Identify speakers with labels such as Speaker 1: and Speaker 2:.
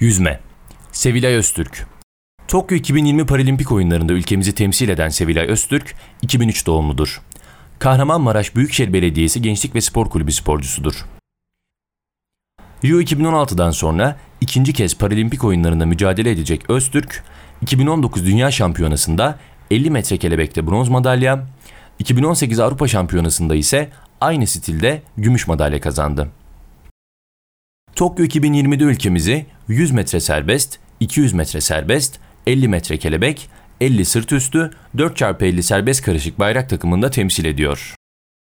Speaker 1: Yüzme Sevilay Öztürk Tokyo 2020 Paralimpik oyunlarında ülkemizi temsil eden Sevilay Öztürk, 2003 doğumludur. Kahramanmaraş Büyükşehir Belediyesi Gençlik ve Spor Kulübü sporcusudur. Rio 2016'dan sonra ikinci kez Paralimpik oyunlarında mücadele edecek Öztürk, 2019 Dünya Şampiyonası'nda 50 metre kelebekte bronz madalya, 2018 Avrupa Şampiyonası'nda ise aynı stilde gümüş madalya kazandı. Tokyo 2020'de ülkemizi 100 metre serbest, 200 metre serbest, 50 metre kelebek, 50 sırt üstü, 4x50 serbest karışık bayrak takımında temsil ediyor.